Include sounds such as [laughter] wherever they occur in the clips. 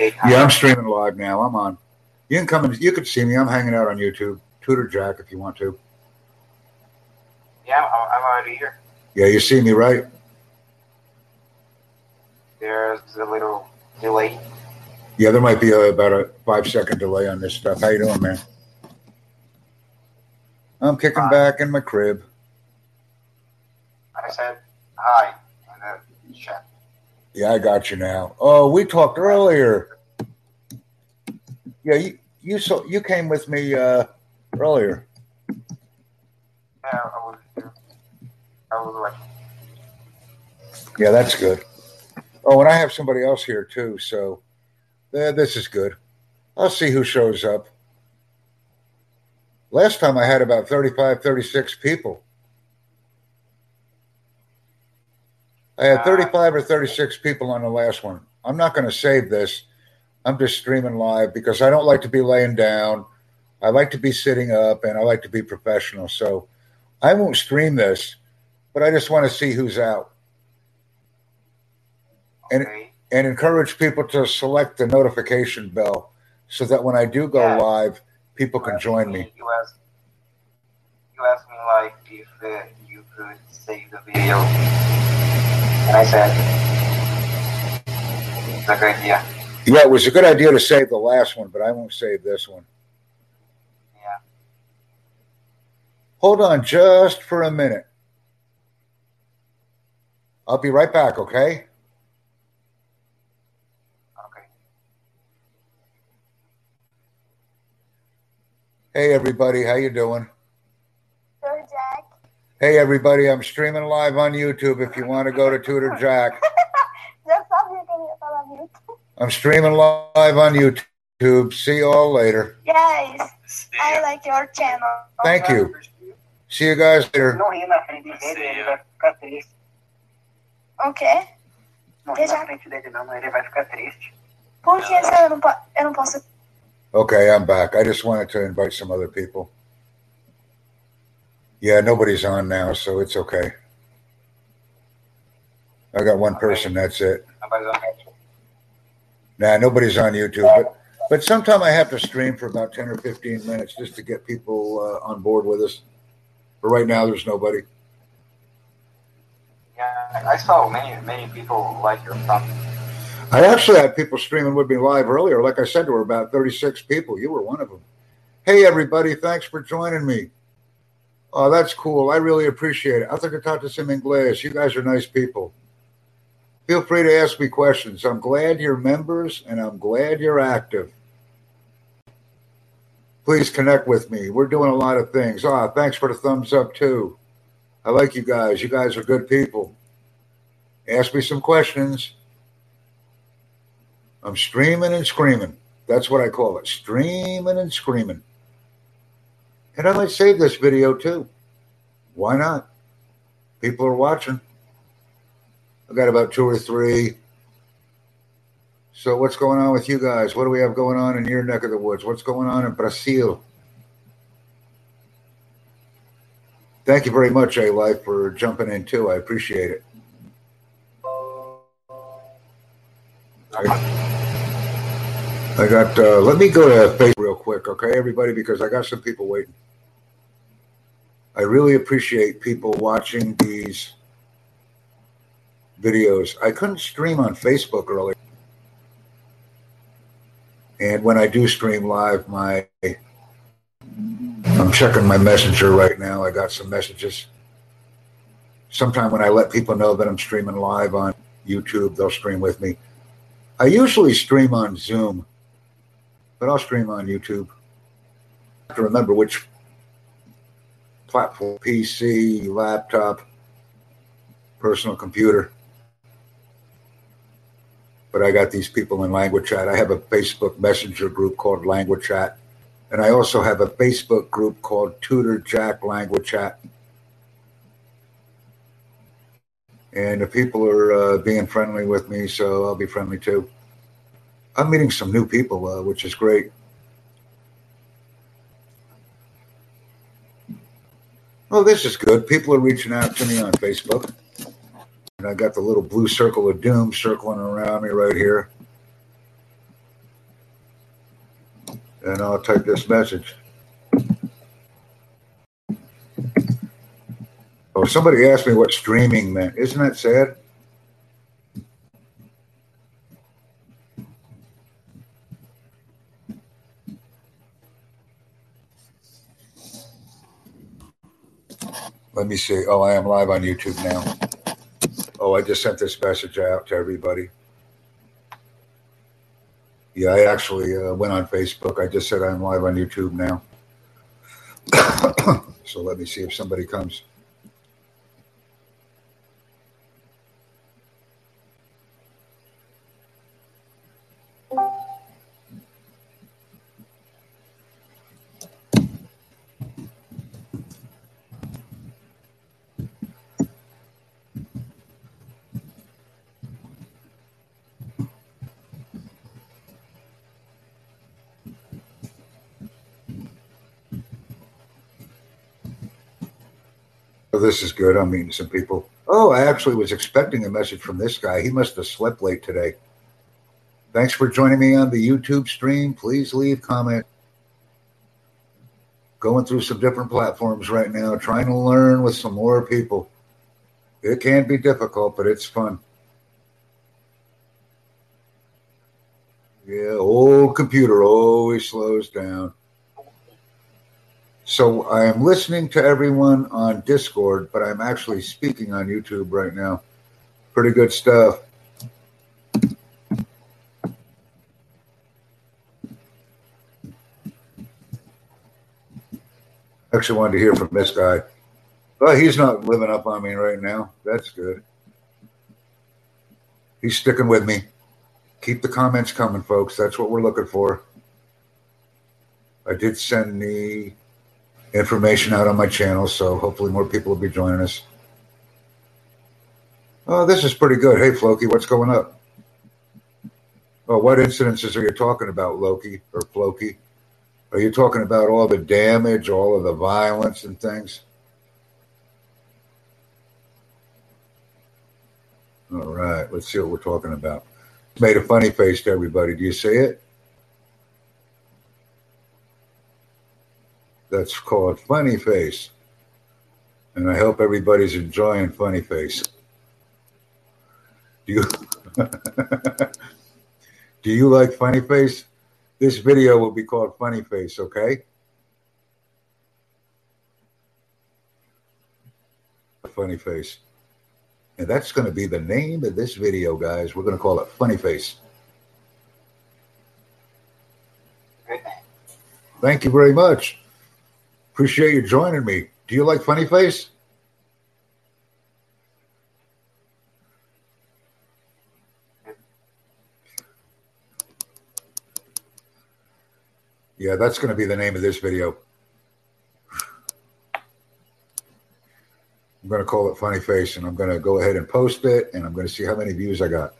Yeah, I'm streaming live now. I'm on. You can come and you can see me. I'm hanging out on YouTube. Tutor Jack, if you want to. Yeah, I'm, I'm already here. Yeah, you see me, right? There's a little delay. Yeah, there might be a, about a five second delay on this stuff. How you doing, man? I'm kicking Hi. back in my crib. I said hi in the chat. Yeah, I got you now. Oh, we talked earlier. Yeah, you you saw you came with me uh, earlier. Yeah, I was here. I was watching. Yeah, that's good. Oh, and I have somebody else here too, so eh, this is good. I'll see who shows up. Last time I had about 35, 36 people. I had 35 or 36 people on the last one. I'm not going to save this. I'm just streaming live because I don't like to be laying down. I like to be sitting up and I like to be professional. So I won't stream this, but I just want to see who's out And- Okay. and encourage people to select the notification bell so that when I do go Yeah. live, people can asked join me. You asked, you asked me like if uh, you could save the video, and I said it's a good idea. Yeah, it was a good idea to save the last one, but I won't save this one. Yeah. Hold on just for a minute. I'll be right back, okay? Okay. Hey everybody, how you doing? Tutor Jack. Hey everybody, I'm streaming live on YouTube if you want to go to Tutor [laughs] Jack. Já sabia que ele ia falar muito. I'm streaming live on YouTube. See you all later. Guys, I like your channel. Thank you. See you guys later. Não ri na frente dele, ele vai ficar triste. O quê? Não ri na frente dele, não, ele vai ficar triste. Por que eu não, po- eu não posso? Okay, I'm back. I just wanted to invite some other people. Yeah, nobody's on now, so it's okay. I got one person, that's it. Nah, nobody's on YouTube, but but sometime I have to stream for about 10 or 15 minutes just to get people uh, on board with us. But right now, there's nobody. Yeah, I saw many many people like your stuff. I actually had people streaming with me live earlier. Like I said, there were about 36 people. You were one of them. Hey, everybody. Thanks for joining me. Oh, that's cool. I really appreciate it. I think I talked to some English. You guys are nice people. Feel free to ask me questions. I'm glad you're members and I'm glad you're active. Please connect with me. We're doing a lot of things. Ah, thanks for the thumbs up, too. I like you guys. You guys are good people. Ask me some questions. I'm streaming and screaming. That's what I call it. Streaming and screaming. And I might save this video too. Why not? People are watching. I've got about two or three. So what's going on with you guys? What do we have going on in your neck of the woods? What's going on in Brazil? Thank you very much, A Life, for jumping in too. I appreciate it. I, I got. Uh, let me go to Facebook real quick, okay, everybody, because I got some people waiting. I really appreciate people watching these videos. I couldn't stream on Facebook earlier, and when I do stream live, my I'm checking my messenger right now. I got some messages. Sometime when I let people know that I'm streaming live on YouTube, they'll stream with me. I usually stream on Zoom, but I'll stream on YouTube. I have to remember which platform PC, laptop, personal computer. But I got these people in Language Chat. I have a Facebook Messenger group called Language Chat. And I also have a Facebook group called Tutor Jack Language Chat. And the people are uh, being friendly with me, so I'll be friendly too. I'm meeting some new people, uh, which is great. Oh, this is good. People are reaching out to me on Facebook. And I got the little blue circle of doom circling around me right here. And I'll type this message. Oh, somebody asked me what streaming meant. Isn't that sad? Let me see. Oh, I am live on YouTube now. Oh, I just sent this message out to everybody. Yeah, I actually uh, went on Facebook. I just said I'm live on YouTube now. [coughs] so let me see if somebody comes. Oh, this is good. I'm meeting some people. Oh, I actually was expecting a message from this guy. He must have slept late today. Thanks for joining me on the YouTube stream. Please leave comment. Going through some different platforms right now, trying to learn with some more people. It can be difficult, but it's fun. Yeah, old computer always slows down. So I am listening to everyone on Discord, but I'm actually speaking on YouTube right now. Pretty good stuff. Actually, wanted to hear from this guy. Well, he's not living up on me right now. That's good. He's sticking with me. Keep the comments coming, folks. That's what we're looking for. I did send the information out on my channel, so hopefully more people will be joining us. Oh, this is pretty good. Hey, Floki, what's going up? Oh, what incidences are you talking about, Loki or Floki? Are you talking about all the damage, all of the violence and things? All right, let's see what we're talking about. Made a funny face to everybody. Do you see it? That's called Funny Face. And I hope everybody's enjoying Funny Face. Do you [laughs] Do you like Funny Face? This video will be called Funny Face, okay? Funny Face. And that's going to be the name of this video, guys. We're going to call it Funny Face. Thank you very much. Appreciate you joining me. Do you like Funny Face? Yeah, that's going to be the name of this video. I'm going to call it Funny Face and I'm going to go ahead and post it and I'm going to see how many views I got.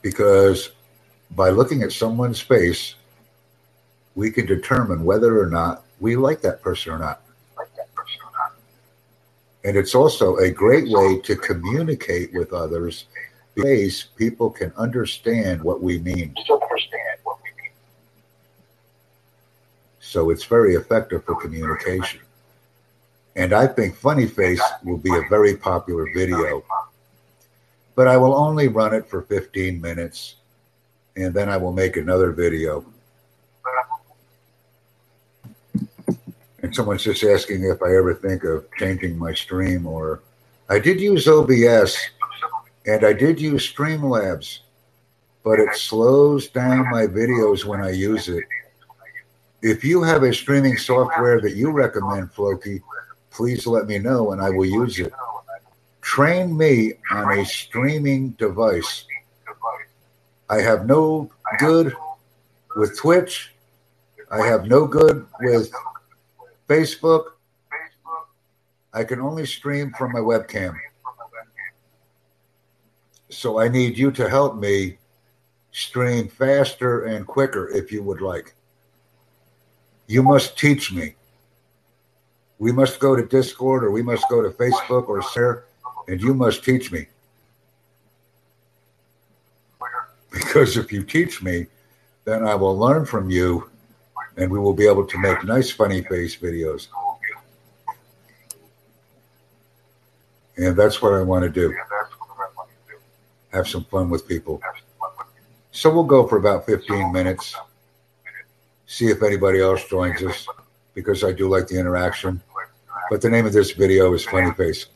Because by looking at someone's face, we can determine whether or not we like that person or not. And it's also a great way to communicate with others because people can understand what we mean. So it's very effective for communication. And I think Funny Face will be a very popular video. But I will only run it for 15 minutes and then I will make another video. And someone's just asking if I ever think of changing my stream or I did use OBS and I did use Streamlabs, but it slows down my videos when I use it. If you have a streaming software that you recommend, Floki, please let me know and I will use it. Train me on a streaming device I have no good with Twitch. I have no good with Facebook. I can only stream from my webcam. So I need you to help me stream faster and quicker if you would like. You must teach me. We must go to Discord or we must go to Facebook or share, and you must teach me. Because if you teach me, then I will learn from you and we will be able to make nice funny face videos. And that's what I want to do. Have some fun with people. So we'll go for about 15 minutes. See if anybody else joins us because I do like the interaction. But the name of this video is Funny Face.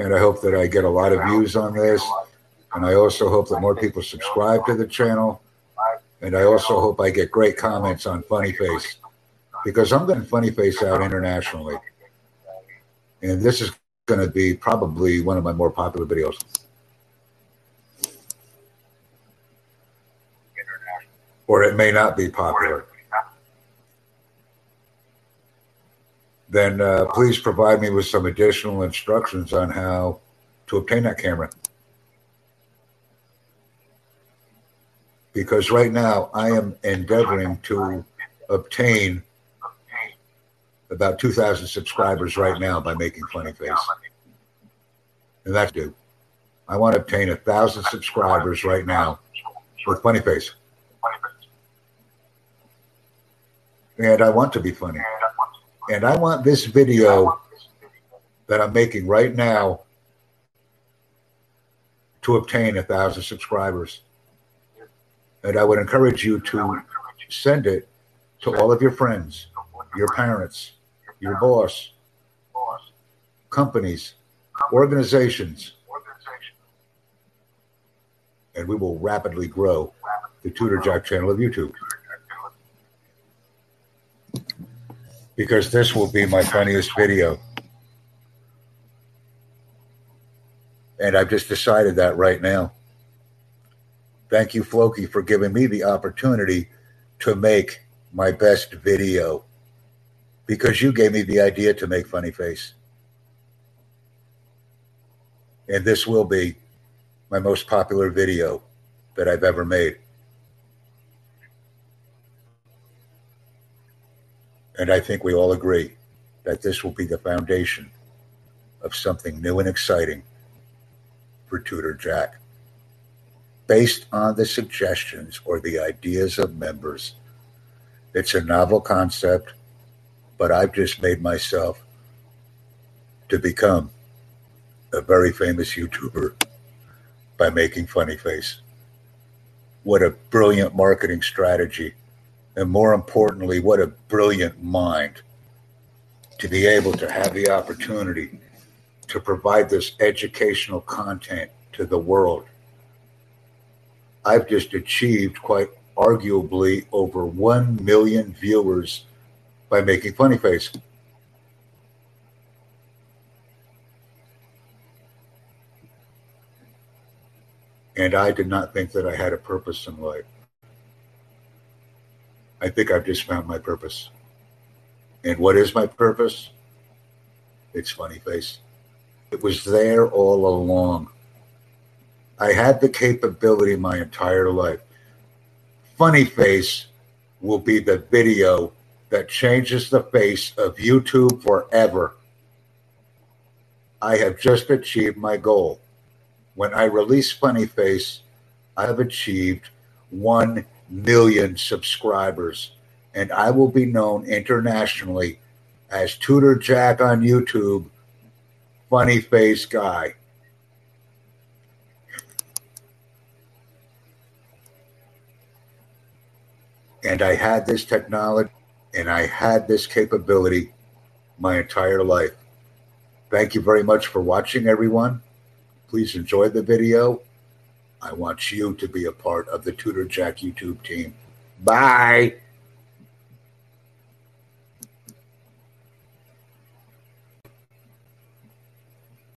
And I hope that I get a lot of views on this. And I also hope that more people subscribe to the channel. And I also hope I get great comments on Funny Face because I'm getting Funny Face out internationally. And this is going to be probably one of my more popular videos. Or it may not be popular. Then uh, please provide me with some additional instructions on how to obtain that camera. because right now I am endeavoring to obtain about 2,000 subscribers right now by making Funny Face. And that's due. I want to obtain a thousand subscribers right now with Funny Face. And I want to be funny. And I want this video that I'm making right now to obtain a thousand subscribers. And I would encourage you to send it to all of your friends, your parents, your boss, companies, organizations, and we will rapidly grow the Tutor Jack channel of YouTube. Because this will be my funniest video. And I've just decided that right now. Thank you, Floki, for giving me the opportunity to make my best video because you gave me the idea to make Funny Face. And this will be my most popular video that I've ever made. And I think we all agree that this will be the foundation of something new and exciting for Tutor Jack based on the suggestions or the ideas of members. It's a novel concept, but I've just made myself to become a very famous YouTuber by making Funny Face. What a brilliant marketing strategy. And more importantly, what a brilliant mind to be able to have the opportunity to provide this educational content to the world I've just achieved quite arguably over 1 million viewers by making Funny Face. And I did not think that I had a purpose in life. I think I've just found my purpose. And what is my purpose? It's Funny Face. It was there all along. I had the capability my entire life. Funny Face will be the video that changes the face of YouTube forever. I have just achieved my goal. When I release Funny Face, I have achieved 1 million subscribers, and I will be known internationally as Tutor Jack on YouTube, Funny Face Guy. And I had this technology and I had this capability my entire life. Thank you very much for watching, everyone. Please enjoy the video. I want you to be a part of the Tutor Jack YouTube team. Bye.